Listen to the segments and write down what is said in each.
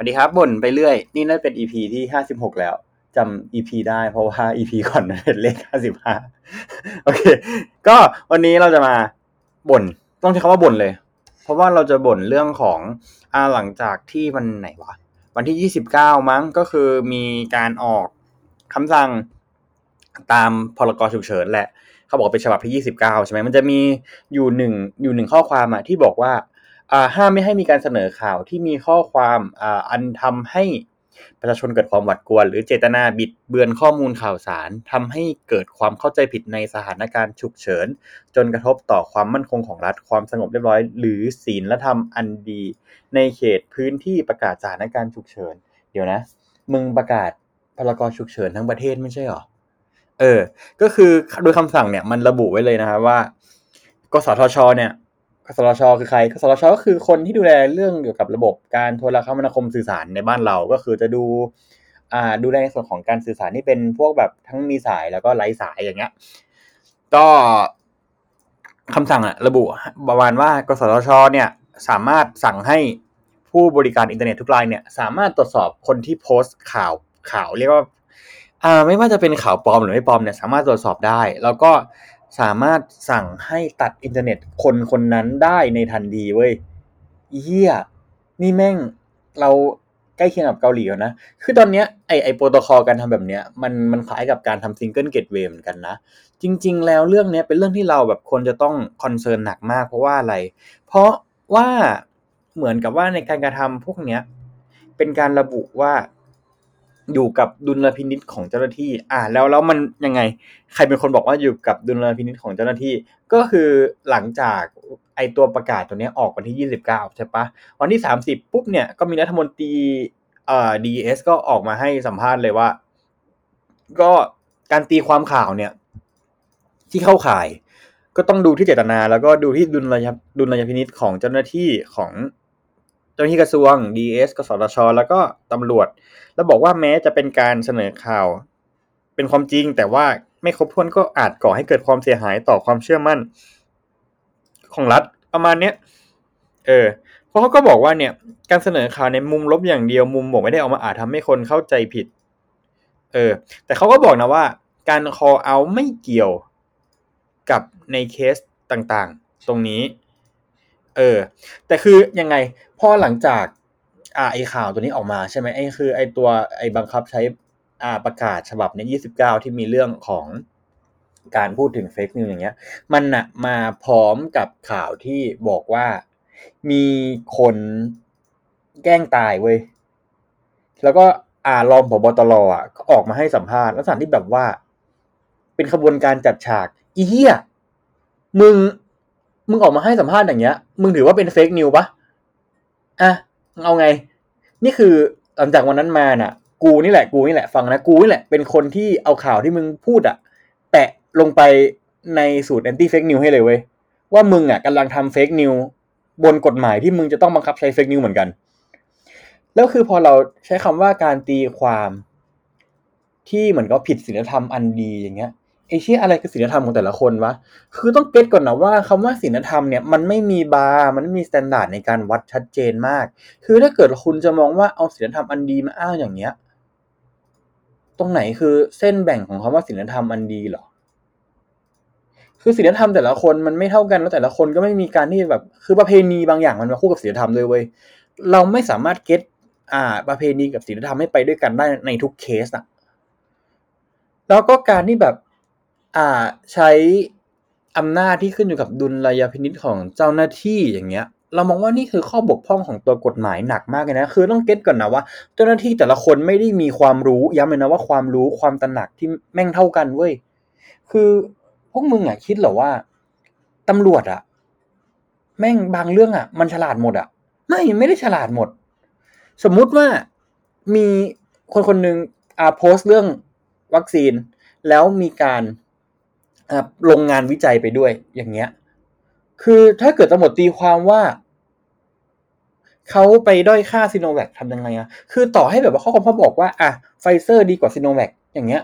วัสดีครับบ่นไปเรื่อย นี่น่าเป็น EP ที่ห้าสิบหกแล้วจำ EP ได้เพราะว่า EP ก่อนนั้นเป็นเลขห้าสิบห้าโอเค ก็วันนี้เราจะมาบ่น ต้องใช้คำว่าบ่นเลย เพราะว่าเราจะบ่นเรื่องของอ่าหลังจากที่วันไหนวะ วันที่ยี่สิบเก้ามั้งก็คือมีการออกคำสั่งตามพรกฉุกเฉินแหละ เขาบอกเป็นฉบับที่ยี่สิบเก้าใช่ไหมมันจะมีอยู่หนึ่งอยู่หนึ่งข้อความอะที่บอกว่า ห้ามไม่ให้มีการเสนอข่าวที่มีข้อความอ่าอันทำให้ประชาชนเกิดความหวาดกลัว หรือเจตนาบิดเบือนข้อมูลข่าวสารทำให้เกิดความเข้าใจผิดในสถานการณ์ฉุกเฉิน จนกระทบต่อความมั่นคงของรัฐความสงบเรียบร้อย หรือศีลธรรมอันดี ในเขตพื้นที่ประกาศสถานการณ์ฉุกเฉิน เดี๋ยวนะ มึงประกาศพรกฉุกเฉินทั้งประเทศไม่ใช่หรอเออ ก็คือโดยคำสั่งเนี่ยมันระบุไว้เลยนะครับว่า กสทชเนี่ย สทชคือใครกสทชก็คือคนที่ดูแลเรื่องเกี่ยวกับระบบการโทรคมนาคมสื่อสารในบ้านเราก็คือจะดูอ่าดูแลในส่วนของการสื่อสารที่เป็นพวกแบบทั้งมีสายแล้วก็ไร้สายอย่างเงี้ยก็คำสั่งอะระบุประมาณว่ากสทชเนี่ยสามารถสั่งให้ผู้บริการอินเทอร์เน็ตทุกรายเนี่ยสามารถตรวจสอบคนที่โพสต์ข่าวข่าวเรียกว่าอ่าไม่ว่าจะเป็นข่าวปลอมหรือไม่ปลอมเนี่ยสามารถตรวจสอบได้ แล้วก็ สามารถสั่งให้ตัดอินเทอร์เน็ตคนคนนั้นได้ในทันทีเว้ยเหี้ยนี่แม่งเราใกล้เคียงกับเกาหลีแล้วนะ คือตอนเนี้ยไอ้ไอโปรโตคอลการทำแบบเนี้ยมันมันคล้ายกับการทำ single gateway เหมือนกันนะ จริง ๆ แล้วเรื่องเนี้ยเป็นเรื่องที่เราแบบควรจะต้อง concern หนักมากเพราะว่าอะไร เพราะว่าเหมือนกับว่าในการกระทำพวกเนี้ยเป็นการระบุว่า อยู่กับดุลพินิษของเจ้าหน้าที่ อ่า แล้วแล้วมันยังไง ใครเป็นคนบอกว่าอยู่กับดุลพินิษของเจ้าหน้าที่ ก็คือหลังจากไอตัวประกาศตัวนี้ออกวันที่ 29 ใช่ปะวันที่ 30 ปุ๊บเนี่ยก็มีรัฐมนตรีเอ่อ DES ก็ออกมาให้สัมภาษณ์เลยว่า ก็การตีความข่าวเนี่ย ที่เข้าข่าย ก็ต้องดูที่เจตนา แล้วก็ดูที่ดุลยดุลยพินิษของเจ้าหน้าที่ของ จ้าหน้าที่กระทรวง DS กสทช แล้วก็ตำรวจ แล้วบอกว่าแม้จะเป็นการเสนอข่าว เป็นความจริง แต่ว่าไม่ครบถ้วนก็อาจก่อให้เกิดความเสียหายต่อความเชื่อมั่น ของรัฐประมาณเนี้ย เออ เพราะเขาก็บอกว่าเนี่ย การเสนอข่าวในมุมลบอย่างเดียวมุมบวกไม่ได้เอามาอาจทำให้คนเข้าใจผิด เออ แต่เขาก็บอกนะว่า การ call out ไม่เกี่ยวกับในเคสต่างๆ ตรงนี้ เออ แต่คือยังไงพอหลังจากอ่าไอข่าวตัวนี้ออกมาใช่ไหมไอคือไอตัวไอบังคับใช้อ่าประกาศฉบับเนี้ย29ที่มีเรื่องของการพูดถึงเฟกนิวอย่างเงี้ย มันนะมาพร้อมกับข่าวที่บอกว่ามีคนแกล้งตายเว้ย แล้วก็อ่ารองผบตรอะออกมาให้สัมภาษณ์ลักษณะที่แบบว่า เป็นขบวนการจัดฉาก อีเหี้ยมึง มึงออกมาให้สัมภาษณ์อย่างเงี้ย มึงถือว่าเป็นเฟกนิวปะอะเอาไง นี่คือหลังจากวันนั้นมาน่ะ กูนี่แหละ กูนี่แหละ ฟังนะ กูนี่แหละ เป็นคนที่เอาข่าวที่มึงพูดอะแปะลงไปในสูตรแอนตี้เฟกนิวให้เลยเว้ย ว่ามึงอะกำลังทำ fake news บนกฎหมายที่มึงจะต้องบังคับใช้ fake news เหมือนกัน แล้วคือพอเราใช้คำว่าการตีความที่เหมือนก็ผิดศีลธรรมอันดีอย่างเงี้ย ไอ้เชี่ยอะไรคือศีลธรรมของแต่ละคนวะ คือต้อง get ก่อนนะว่าคำว่าศีลธรรมเนี่ยมันไม่มีบาร์มันไม่มีมาตรฐานในการวัดชัดเจนมาก คือถ้าเกิดคุณจะมองว่าเอาศีลธรรมอันดีมาอ้างอย่างเงี้ย ตรงไหนคือเส้นแบ่งของคำว่าศีลธรรมอันดีหรอ คือศีลธรรมแต่ละคนมันไม่เท่ากันแล้วแต่ละคนก็ไม่มีการที่แบบ คือประเพณีบางอย่างมันมาคู่กับศีลธรรมด้วยเว้ย เราไม่สามารถเก็ตอ่า ประเพณีกับศีลธรรมให้ไปด้วยกันได้ในทุกเคสอะแล้วก็การที่แบบ อ่า ใช้อำนาจที่ขึ้นอยู่กับดุลยพินิจของเจ้าหน้าที่อย่างเงี้ย เรามองว่านี่คือข้อบกพร่องของตัวกฎหมายหนักมากเลยนะ คือต้องเก็ตก่อนนะว่า เจ้าหน้าที่แต่ละคนไม่ได้มีความรู้ย้ำเลยนะว่าความรู้ความตระหนักที่แม่งเท่ากันเว้ย คือพวกมึงอะคิดเหรอว่าตำรวจอะ แม่งบางเรื่องอะ มันฉลาดหมดอะ ไม่ไม่ได้ฉลาดหมด สมมุติว่ามีคนคนหนึ่งอ่าโพสต์เรื่องวัคซีน แล้วมีการ ลงงานวิจัยไปด้วยอย่างเงี้ย คือถ้าเกิดตำรวจตีความว่าเขาไปด้อยค่าซีโนแวคทำยังไงอะคือต่อให้แบบว่าข้อความเขาบอกว่าอะไฟเซอร์ดีกว่าซีโนแวคอย่างเงี้ย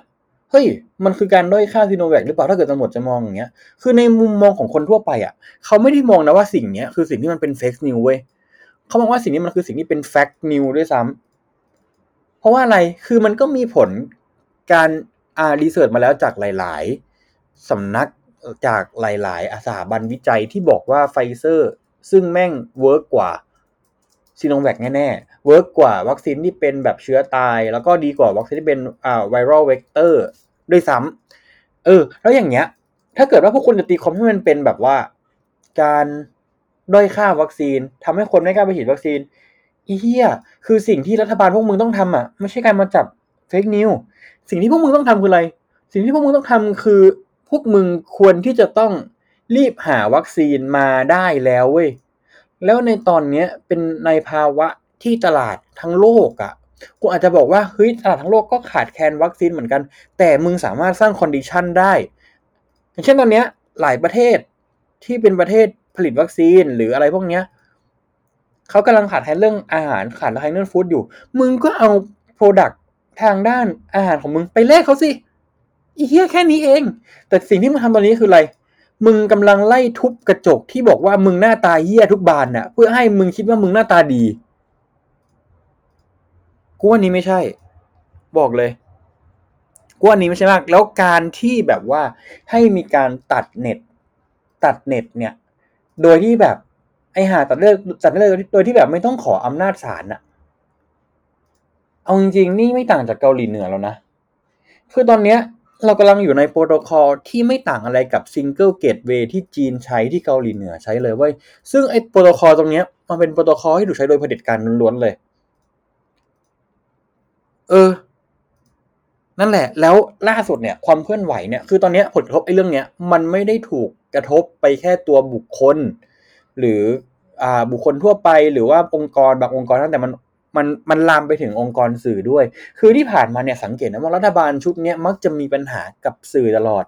เฮ้ย มันคือการด้อยค่าซีโนแวคหรือเปล่าถ้าเกิดตำรวจจะมองอย่างเงี้ย คือในมุมมองของคนทั่วไปอะเขาไม่ได้มองนะว่าสิ่งเนี้ยคือสิ่งที่มันเป็น fake news เว้ยเขาบอกว่าสิ่งนี้มันคือสิ่งที่เป็น fact news ด้วยซ้ำเพราะว่าอะไร คือมันก็มีผลการอ่า research มาแล้วจากหลาย ๆ สำนักจากหลายๆสถาบันวิจัยที่บอกว่าไฟเซอร์ ซึ่งแม่ง work กว่าซีโนแวคแน่ๆ work กว่าวัคซีนที่เป็นแบบเชื้อตาย แล้วก็ดีกว่าวัคซีนที่เป็นอ่า viral vector ด้วยซ้ำเออ แล้วอย่างเงี้ย ถ้าเกิดว่าพวกคุณจะตีความให้มันเป็นแบบว่า การด้อยค่าวัคซีนทำให้คนไม่กล้าไปฉีดวัคซีนอีเหี้ยคือสิ่งที่รัฐบาลพวกมึงต้องทำอะไม่ใช่การมาจับ fake news สิ่งที่พวกมึงต้องทำคืออะไร สิ่งที่พวกมึงต้องทำคือ พวกมึงควรที่จะต้องรีบหาวัคซีนมาได้แล้วเว้ย แล้วในตอนเนี้ยเป็นในภาวะที่ตลาดทั้งโลกอะ่ะกูอาจจะบอกว่าเฮ้ยตลาดทั้งโลกก็ขาดแคลนวัคซีนเหมือนกัน แต่มึงสามารถสร้าง condition ได้ อย่างเช่นตอนเนี้ยหลายประเทศที่เป็นประเทศผลิตวัคซีนหรืออะไรพวกเนี้ยเขากำลังขาดแคลนเรื่องอาหารขาดแคลนเรื่อง food อยู่ มึงก็เอา productทางด้านอาหารของมึงไปแลกเขาสิ อีเหี้ยแค่นี้เอง แต่สิ่งที่มึงทำตอนนี้คืออะไร มึงกำลังไล่ทุบกระจกที่บอกว่ามึงหน้าตาเหี้ยทุกบานน่ะ เพื่อให้มึงคิดว่ามึงหน้าตาดี กูว่านี้ไม่ใช่ บอกเลย กูว่านี้ไม่ใช่มาก แล้วการที่แบบว่าให้มีการตัดเน็ต ตัดเน็ตเนี่ย โดยที่แบบไอหาตัดเลือกตัดเลือกโดยที่แบบไม่ต้องขออำนาจศาลน่ะ เอาจริงๆนี่ไม่ต่างจากเกาหลีเหนือแล้วนะ คือตอนเนี้ย เรากำลังอยู่ในโปรโตคอลที่ไม่ต่างอะไรกับ single gateway ที่จีนใช้ที่เกาหลีเหนือใช้เลยเว้ย ซึ่งไอ้โปรโตคอลตรงเนี้ยมันเป็นโปรโตคอลที่ถูกใช้โดยเผด็จการล้วนๆเลย เออ นั่นแหละ แล้วล่าสุดเนี่ย ความเคลื่อนไหวเนี่ย คือตอนนี้ผลกระทบไอ้เรื่องเนี้ย มันไม่ได้ถูกกระทบไปแค่ตัวบุคคล หรืออ่าบุคคลทั่วไปหรือว่าองค์กรบางองค์กรนั่นแต่มัน มันมันลามไปถึงองค์กรสื่อด้วย คือที่ผ่านมาเนี่ยสังเกตนะว่ารัฐบาลชุดนี้มักจะมีปัญหากับสื่อตลอด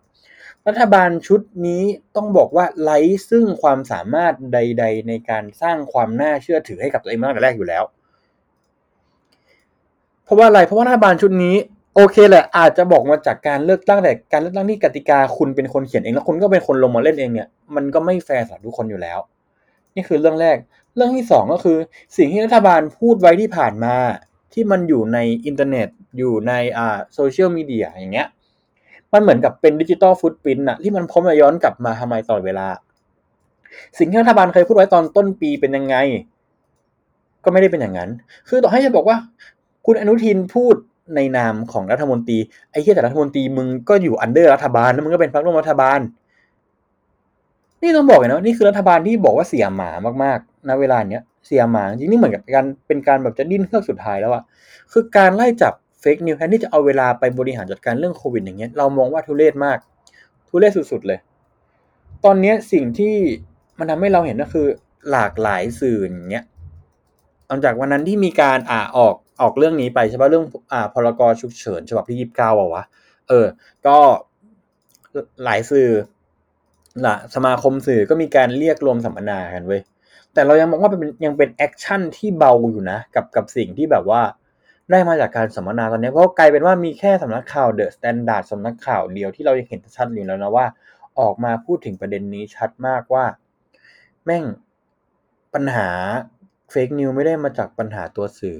รัฐบาลชุดนี้ต้องบอกว่าไร้ซึ่งความสามารถใด ๆ ในการสร้างความน่าเชื่อถือให้กับตัวเองมาตั้งแต่แรกอยู่แล้ว เพราะว่าอะไรเพราะว่ารัฐบาลชุดนี้โอเคแหละอาจจะบอกมาจากการเลือกตั้งแต่การเลือกตั้งที่กติกาคุณเป็นคนเขียนเองแล้วคุณก็เป็นคนลงมาเล่นเองเนี่ยมันก็ไม่แฟร์สำหรับทุกคนอยู่แล้ว นี่คือเรื่องแรก เรื่องที่สองก็คือ สิ่งที่รัฐบาลพูดไว้ที่ผ่านมา ที่มันอยู่ในอินเทอร์เน็ต อยู่ในอ่า social media อย่างเงี้ย มันเหมือนกับเป็น digital footprint อะที่มันพร้อมจะย้อนกลับมาทำร้ายตลอดเวลา สิ่งที่รัฐบาลเคยพูดไว้ตอนต้นปีเป็นยังไง ก็ไม่ได้เป็นอย่างนั้น คือต่อให้จะบอกว่า คุณอนุทินพูดในนามของรัฐมนตรีไอ้เหี้ยแต่รัฐมนตรีมึงก็อยู่ under รัฐบาลแล้วมึงก็เป็นพรรคร่วมรัฐบาล นี่ต้องบอกเลยนะว่านี่คือรัฐบาลที่บอกว่าเสียหมามากๆณเวลาเนี้ยเสียหมาจริงนี่เหมือนกับการเป็นการแบบจะดิ้นเครื่องสุดท้ายแล้วอะคือการไล่จับเฟกนิวแทนที่จะเอาเวลาไปบริหารจัดการเรื่องโควิดอย่างเงี้ยเรามองว่าทุเรศมาก ทุเรศสุดๆเลย ตอนเนี้ยสิ่งที่มันทำให้เราเห็นก็คือหลากหลายสื่ออย่างเงี้ยหลังจากวันนั้นที่มีการอ่าออกออกเรื่องนี้ไปใช่ปะเรื่องอ่าพรกฉุกเฉินฉบับที่ยี่สิบเก้าอะวะเออ ก็หลายสื่อ ละสมาคมสื่อก็มีการเรียกรวมสัมมนากันเว้ยแต่เรายังมองว่าเป็นยังเป็น action ที่เบาอยู่นะ กับกับสิ่งที่แบบว่า ได้มาจากการสัมมนาตอนนี้เพราะกลายเป็นว่ามีแค่สำนักข่าวเดอะสแตนดาร์ดสำนักข่าวเดียวที่เรายังเห็นชัดอยู่แล้วนะว่า ออกมาพูดถึงประเด็นนี้ชัดมากว่า แม่งปัญหา fake news ไม่ได้มาจากปัญหาตัวสื่อ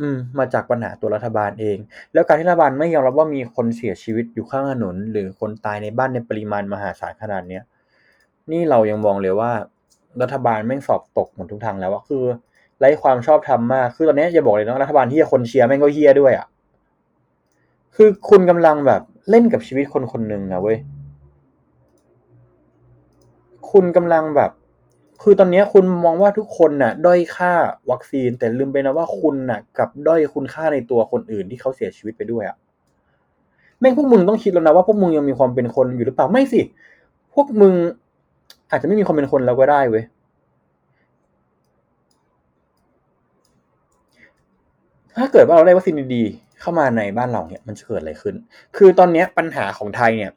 อืมมาจากปัญหาตัวรัฐบาลเอง แล้วการที่รัฐบาลไม่ยอมรับว่ามีคนเสียชีวิตอยู่ข้างถนน หรือคนตายในบ้านในปริมาณมหาศาลขนาดเนี้ยนี่เรายังมองเลยว่า รัฐบาลแม่งสอบตกหมดทุกทางแล้วว่าคือไร้ความชอบธรรมมากคือตอนนี้อย่าบอกเลยนะรัฐบาลที่คนเชียร์แม่งก็เฮี้ยด้วยอะคือคุณกำลังแบบเล่นกับชีวิตคนคนหนึ่งนะเว้ยคุณกำลังแบบ คือตอนนี้คุณมองว่าทุกคนน่ะ ด้อยค่าวัคซีน แต่ลืมไปนะว่าคุณน่ะกับด้อยคุณค่าในตัวคนอื่นที่เขาเสียชีวิตไปด้วยอะแม่งพวกมึงต้องคิดแล้วนะว่าพวกมึงยังมีความเป็นคนอยู่หรือเปล่าไม่สิ พวกมึงอาจจะไม่มีความเป็นคนแล้วก็ได้เว้ยถ้าเกิดว่าเราได้วัคซีนดีๆเข้ามาในบ้านเราเนี่ยมันจะเกิดอะไรขึ้น คือตอนนี้ปัญหาของไทยเนี่ย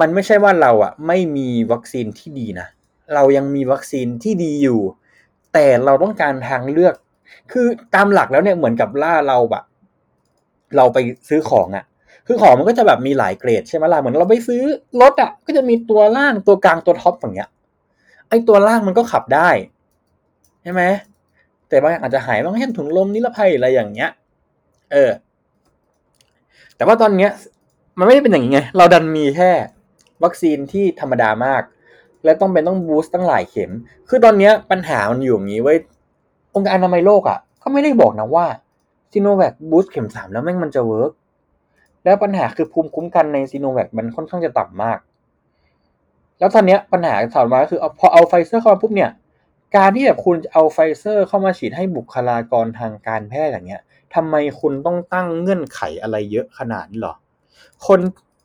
มันไม่ใช่ว่าเราอะไม่มีวัคซีนที่ดีนะ เรายังมีวัคซีนที่ดีอยู่ แต่เราต้องการทางเลือก คือตามหลักแล้วเนี่ยเหมือนกับล่าเราแบบ เราไปซื้อของอะ คือของมันก็จะแบบมีหลายเกรดใช่ไหมล่ะเหมือนเราไปซื้อรถอะ ก็จะมีตัวล่างตัวกลางตัวท็อปอย่างเงี้ยไอ้ตัวล่างมันก็ขับได้ใช่ไหมแต่บางอย่างอาจจะหายบางเช่นถุงลมนิรภัยอะไรอย่างเงี้ย เออ แต่ว่าตอนเนี้ย มันไม่ได้เป็นอย่างนี้ไง เราดันมีแค่ วัคซีนที่ธรรมดามาก และต้องเป็นต้อง boost ตั้งหลายเข็ม คือตอนนี้ปัญหามันอยู่อย่างนี้เว้ย องค์การอนามัยโลกอะก็ไม่ได้บอกนะว่าซีโนแวค boost เข็มสามแล้วแม่งมันจะ work แล้วปัญหาคือภูมิคุ้มกันในซีโนแวคมันค่อนข้างจะต่ำมาก แล้วตอนนี้ปัญหาถามมาก็คือพอเอาไฟเซอร์เข้ามาปุ๊บเนี่ย การที่แบบคุณเอาไฟเซอร์เข้ามาฉีดให้บุคลากรทางการแพทย์อย่างเงี้ยทำไมคุณต้องตั้งเงื่อนไขอะไรเยอะขนาดนี้หรอ คน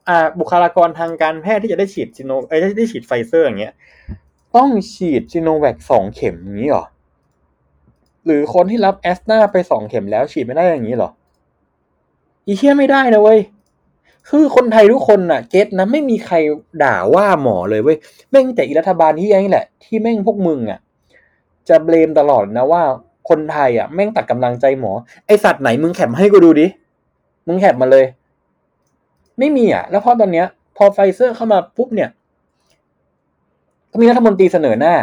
อ่าบุคลากรทางการแพทย์ที่จะได้ฉีดซีโนเอ้ยได้ฉีดไฟเซอร์อย่างเงี้ย ต้องฉีดซีโนแวคสองเข็มอย่างนี้หรอ หรือคนที่รับแอสตราไปสองเข็มแล้วฉีดไม่ได้อย่างนี้หรอ อีเชี่ยไม่ได้นะเว้ย คือคนไทยทุกคนน่ะ get นะไม่มีใครด่าว่าหมอเลยเว้ย แม่งแต่อีรัฐบาลที่ยังนี่แหละ ที่แม่งพวกมึงอะ จะเบลมตลอดนะว่าคนไทยอะแม่งตัดกำลังใจหมอ ไอสัตว์ไหนมึงแคปให้กูดูดิ มึงแคปมาเลย ไม่มีอะ แล้วพอตอนเนี้ย พอไฟเซอร์เข้ามาปุ๊บเนี่ย ก็มีรัฐมนตรีเสนอหน้า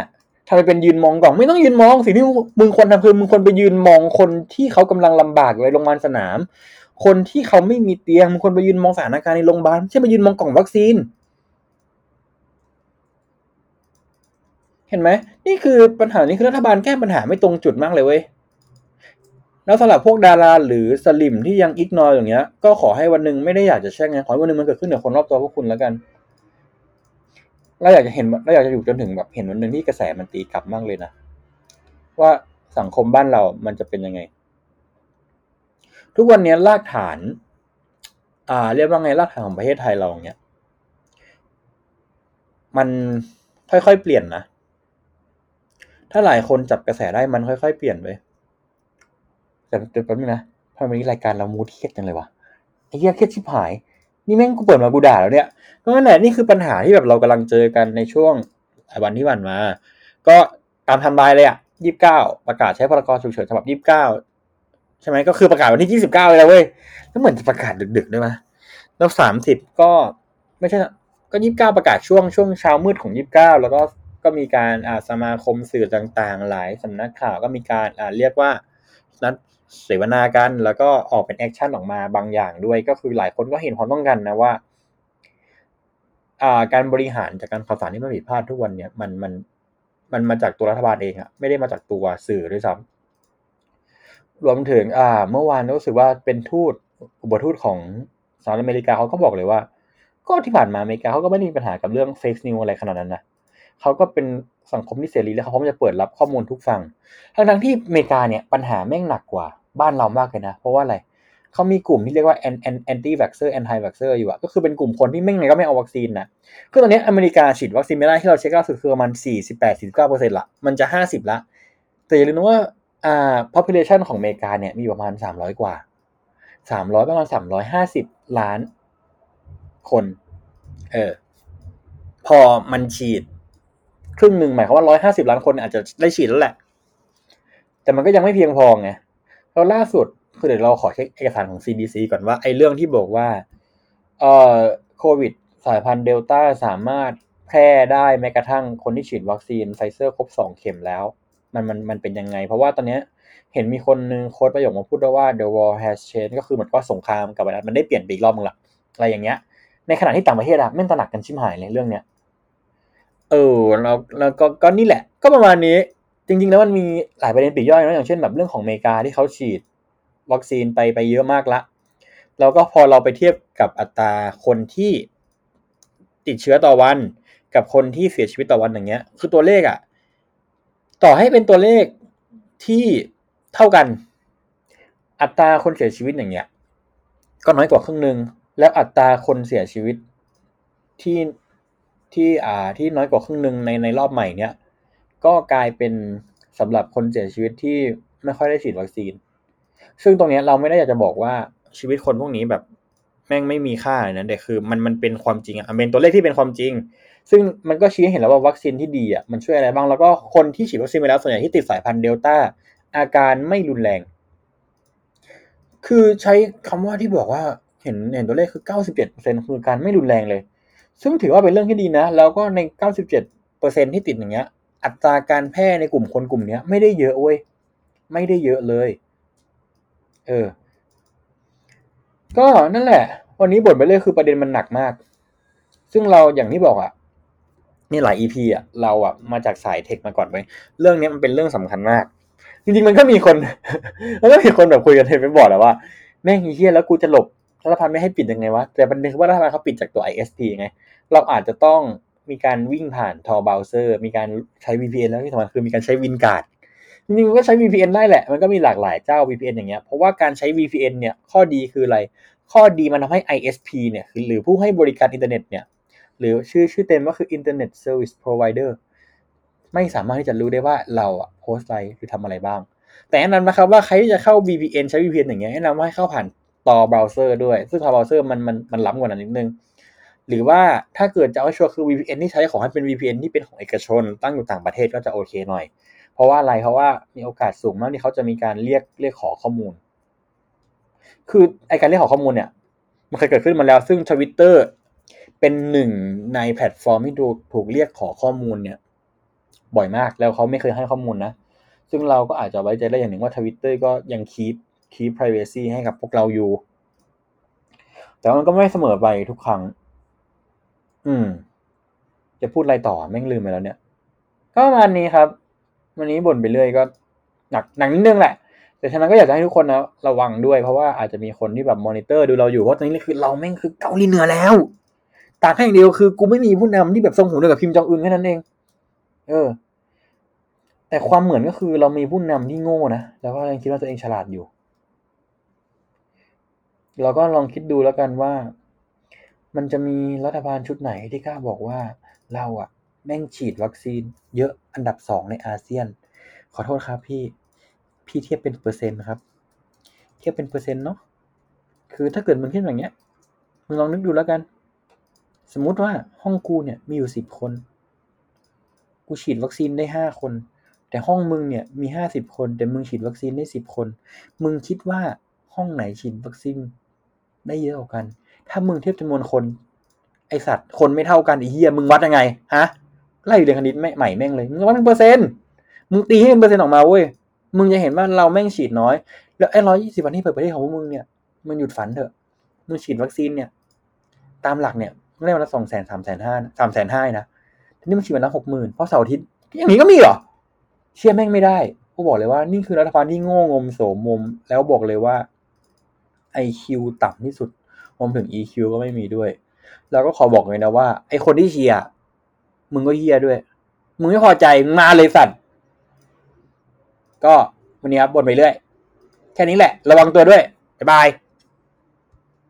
ทำไปเป็นยืนมองกล่อง ไม่ต้องยืนมองสิ่งที่มึงควรทำคือมึงควรไปยืนมองคนที่เขากำลังลำบากอยู่ในโรงพยาบาลสนาม คนที่เขาไม่มีเตียงมึงควรไปยืนมองสถานการณ์ในโรงพยาบาลไม่ใช่ไปยืนมองกล่องวัคซีน เห็นไหมนี่คือปัญหานี้คือรัฐบาลแก้ปัญหาไม่ตรงจุดมากเลยเว้ย แล้วสำหรับพวกดาราหรือสลิมที่ยังอิกนออย่างเงี้ย ก็ขอให้วันหนึ่งไม่ได้อยากจะแช่งไงขอให้วันหนึ่งมันเกิดขึ้นกับคนรอบตัวพวกคุณแล้วกันเราอยากจะเห็นเราอยากจะอยู่จนถึงแบบเห็นวันหนึ่งที่กระแสมันตีกลับมากเลยนะว่าสังคมบ้านเรามันจะเป็นยังไง ทุกวันนี้รากฐาน อ่า เรียกว่าไงรากฐานของประเทศไทยเราเนี้ยมันค่อยๆเปลี่ยนนะถ้าหลายคนจับกระแสได้มันค่อยๆเปลี่ยนไป แต่เดี๋ยวแป๊บนึงนะทำไมวันนี้รายการเรามูดเครียดจังเลยวะไอ้เหี้ยเครียดชิบหาย นี่แม่งกูเปิดมากูด่าแล้วเนี่ยก็นั่นแหละนี่คือปัญหาที่แบบเรากำลังเจอกันในช่วงวันที่ผ่านมา ก็ตามทำลายเลยอะยี่สิบเก้าประกาศใช้พรกฉุกเฉินฉบับยี่สิบเก้าใช่ไหมก็คือประกาศวันที่ยี่สิบเก้าเลยเว้ยแล้วเหมือนจะประกาศดึกๆด้วยมั้ยแล้วสามสิบก็ไม่ใช่ก็ยี่สิบเก้าประกาศช่วงช่วงเช้ามืดของยี่สิบเก้าแล้วก็ก็มีการอ่าสมาคมสื่อต่างๆ หลายสำนักข่าวก็มีการอ่าเรียกว่านัด เสวนากัน แล้วก็ออกเป็น action ออกมาบางอย่างด้วยก็คือหลายคนก็เห็นพ้องต้องกันนะว่าอ่าการบริหารจัดการข่าวสารที่มันผิดพลาดทุกวันเนี่ยมันมันมันมาจากตัวรัฐบาลเองอะไม่ได้มาจากตัวสื่อด้วยซ้ำรวมถึง อ่า เมื่อวานรู้สึกว่าเป็นทูตอุปทูตของสหรัฐอเมริกาเขาก็บอกเลยว่า ก็ที่ผ่านมาอเมริกาเขาก็ไม่ได้มีปัญหากับเรื่องเฟกนิวอะไรขนาดนั้นนะเขาก็เป็น สังคมที่เสรีแล้วเขาพร้อมจะเปิดรับข้อมูลทุกฝั่งทั้งทั้งที่อเมริกาเนี่ยปัญหาแม่งหนักกว่าบ้านเรามากเลยนะ เพราะว่าอะไรเขามีกลุ่มที่เรียกว่า anti vaxxer anti vaxxer อยู่อะก็คือเป็นกลุ่มคนที่ไม่ไงก็ไม่เอาวัคซีนนะคือตอนนี้อเมริกาฉีดวัคซีนไม่ได้ที่เราเช็คล่าสุดคือประมาณ48 49เปอร์เซ็นต์ละมันจะ 50 ละ แต่อย่าลืมว่าอ่า population ของอเมริกาเนี่ยมีประมาณ 300 กว่า 300 ประมาณ 350 ล้านคน เออ พอมันฉีด ครึ่งหนึ่งหมายความว่าร้อยห้าสิบล้านคนอาจจะได้ฉีดแล้วแหละ แต่มันก็ยังไม่เพียงพอไงแล้วล่าสุดคือเดี๋ยวเราขอเช็คเอกสารของ CDC ก่อนว่าไอ้เรื่องที่บอกว่าเอ่อโควิดสายพันธุ์เดลต้าสามารถแพร่ได้แม้กระทั่งคนที่ฉีดวัคซีนไฟเซอร์ครบสองเข็มแล้ว มันมันมันเป็นยังไง เพราะว่าตอนนี้เห็นมีคนนึงโค้ดประโยคมาพูดว่า the war has changed ก็คือเหมือนก็สงครามกับไวรัสมันได้เปลี่ยนไปอีกรอบนึงละอะไรอย่างเงี้ย ในขณะที่ต่างประเทศอะไม่ตระหนักกันชิมหายเลยเรื่องเนี้ย เออแล้วแล้วก็ก็นี่แหละ ก็ประมาณนี้ จริง ๆ แล้วมันมีหลายประเด็นปีกย่อยนะอย่างเช่นแบบเรื่องของอเมริกาที่เขาฉีดวัคซีนไปไปเยอะมากละแล้วก็พอเราไปเทียบกับอัตราคนที่ติดเชื้อต่อวัน กับคนที่เสียชีวิตต่อวันอย่างเงี้ย คือตัวเลขอะต่อให้เป็นตัวเลขที่เท่ากัน อัตราคนเสียชีวิตอย่างเงี้ย ก็น้อยกว่าครึ่งหนึ่งแล้วอัตราคนเสียชีวิตที่ ที่อ่าที่น้อยกว่าครึ่งหนึ่งในในรอบใหม่เนี้ยก็กลายเป็นสำหรับคนเสียชีวิตที่ไม่ค่อยได้ฉีดวัคซีน ซึ่งตรงนี้เราไม่ได้อยากจะบอกว่าชีวิตคนพวกนี้แบบแม่งไม่มีค่าเลยนะแต่คือมันมันเป็นความจริงอะเป็นตัวเลขที่เป็นความจริง ซึ่งมันก็ชี้ให้เห็นแล้วว่าวัคซีนที่ดีอะมันช่วยอะไรบ้าง แล้วก็คนที่ฉีดวัคซีนไปแล้วส่วนใหญ่ที่ติดสายพันธุ์เดลต้าอาการไม่รุนแรง คือใช้คำว่าที่บอกว่าเห็นเห็นตัวเลขคือ 97%คือการไม่รุนแรงเลย ซึ่งถือว่าเป็นเรื่องที่ดีนะ แล้วก็ใน 97%ที่ติดอย่างเงี้ย อัตราการแพร่ในกลุ่มคนกลุ่มเนี้ยไม่ได้เยอะเว้ย ไม่ได้เยอะเลย เออ ก็นั่นแหละ วันนี้บ่นไปเลยคือประเด็นมันหนักมาก ซึ่งเราอย่างที่บอกอะนี่หลาย EP อะเราอะมาจากสาย tech มาก่อนเว้ย เรื่องนี้มันเป็นเรื่องสำคัญมาก จริงๆมันก็มีคนมันก็มีคนแบบคุยกันเทปไปบอกแหล้วว่า แม่งเหี้ยแล้วกูจะหลบ รัฐบาลไม่ให้ปิดยังไงวะ แต่ประเด็นคือว่ารัฐบาลเขาปิดจากตัว ISP ไง เราอาจจะต้องมีการวิ่งผ่าน Tor browser มีการใช้ VPN แล้วที่สำคัญคือมีการใช้ WireGuardจริงๆก็ใช้ VPN ได้แหละ มันก็มีหลากหลายเจ้า VPN อย่างเงี้ย เพราะว่าการใช้ VPN เนี่ย ข้อดีคืออะไร ข้อดีมันทำให้ ISP เนี่ยคือหรือผู้ให้บริการอินเทอร์เน็ตเนี่ย หรือชื่อชื่อเต็มก็คือ Internet Service Provider ไม่สามารถที่จะรู้ได้ว่าเราอะโพสต์อะไรหรือทำอะไรบ้าง แต่แนะนำนะครับว่าใครที่จะเข้า VPN ใช้ VPN อย่างเงี้ยแนะนำว่าให้เข้าผ่าน Tor browser ด้วย ซึ่ง Tor browser มันมันมันล้ำกว่านั้นนิดนึง หรือว่าถ้าเกิดจะเอาชัวร์คือ VPN ที่ใช้ขอให้เป็น VPN ที่เป็นของเอกชน ตั้งอยู่ต่างประเทศก็จะโอเคหน่อย เพราะว่าอะไรเพราะว่ามีโอกาสสูงมากที่เขาจะมีการเรียกเรียกขอข้อมูล คือไอการเรียกขอข้อมูลเนี่ย มันเคยเกิดขึ้นมาแล้ว ซึ่งทวิตเตอร์เป็นหนึ่งในแพลตฟอร์มที่ถูกถูกเรียกขอข้อมูลเนี่ย บ่อยมากแล้วเขาไม่เคยให้ข้อมูลนะ ซึ่งเราก็อาจจะไว้ใจได้อย่างหนึ่งว่าทวิตเตอร์ก็ยังคีป คีป privacy ให้กับพวกเราอยู่ แต่ว่ามันก็ไม่เสมอไปทุกครั้ง อืม จะพูดอะไรต่อแม่งลืมไปแล้วเนี่ย ก็ประมาณนี้ครับ วันนี้บ่นไปเรื่อยก็หนักหนักนิดนึงแหละ แต่ฉะนั้นก็อยากจะให้ทุกคนนะระวังด้วยเพราะว่าอาจจะมีคนที่แบบมอนิเตอร์ดูเราอยู่เพราะตอนนี้คือเราแม่งคือเกาหลีเหนือแล้วต่างแค่อย่างเดียวคือกูไม่มีผู้นำที่แบบทรงหูเดียวกับพิมจองอึนแค่นั้นเอง เออ แต่ความเหมือนก็คือเรามีผู้นำที่โง่นะแล้วก็ยังคิดว่าตัวเองฉลาดอยู่ เราก็ลองคิดดูแล้วกันว่า มันจะมีรัฐบาลชุดไหนที่กล้าบอกว่าเราอะแม่งฉีดวัคซีน เยอะอันดับสองในอาเซียน ขอโทษครับพี่ พี่เทียบเป็นเปอร์เซ็นต์ครับ เทียบเป็นเปอร์เซ็นต์เนาะ คือถ้าเกิดมึงคิดอย่างเงี้ย มึงลองนึกดูแล้วกัน สมมุติว่าห้องกูเนี่ยมีอยู่สิบคน กูฉีดวัคซีนได้ห้าคน แต่ห้องมึงเนี่ยมีห้าสิบคน แต่มึงฉีดวัคซีนได้สิบคน มึงคิดว่าห้องไหนฉีดวัคซีน ได้เยอะกว่ากัน ถ้ามึงเทียบจำนวนคน ไอสัตว์คนไม่เท่ากันไอเฮียมึงวัดยังไงฮะไล่เรียนคณิตไม่ใหม่แม่งเลยมึงวัดเป็นเปอร์เซ็นต์มึงตีให้เป็นเปอร์เซ็นต์ออกมาเว้ยมึงจะเห็นว่าเราแม่งฉีดน้อย แล้วไอ้ร้อยยี่สิบวันที่เปิดประเทศของพวกมึงเนี่ยมันหยุดฝันเถอะมึงฉีดวัคซีนเนี่ย ตามหลักเนี่ยได้วันละสองแสนสามแสนห้าสามแสนห้านะทีนี้มึงฉีดวันละหกหมื่นเพราะเสาร์อาทิตย์อย่างนี้ก็มีเหรอเชื่อแม่งไม่ได้กูบอกเลยว่านี่คือรัฐบาลที่โง่งมโสมมแล้วบอกเลยว่า IQ ต่ำที่สุดรวมถึง EQ ก็ไม่มีด้วย แล้วก็ขอบอกเลยนะว่า ไอคนที่เชียร์มึงก็เฮียด้วย มึงไม่พอใจมาเลยสัตว์ก็วันนี้ครับบ่นไปเรื่อย แค่นี้แหละ ระวังตัวด้วย บ๊ายบาย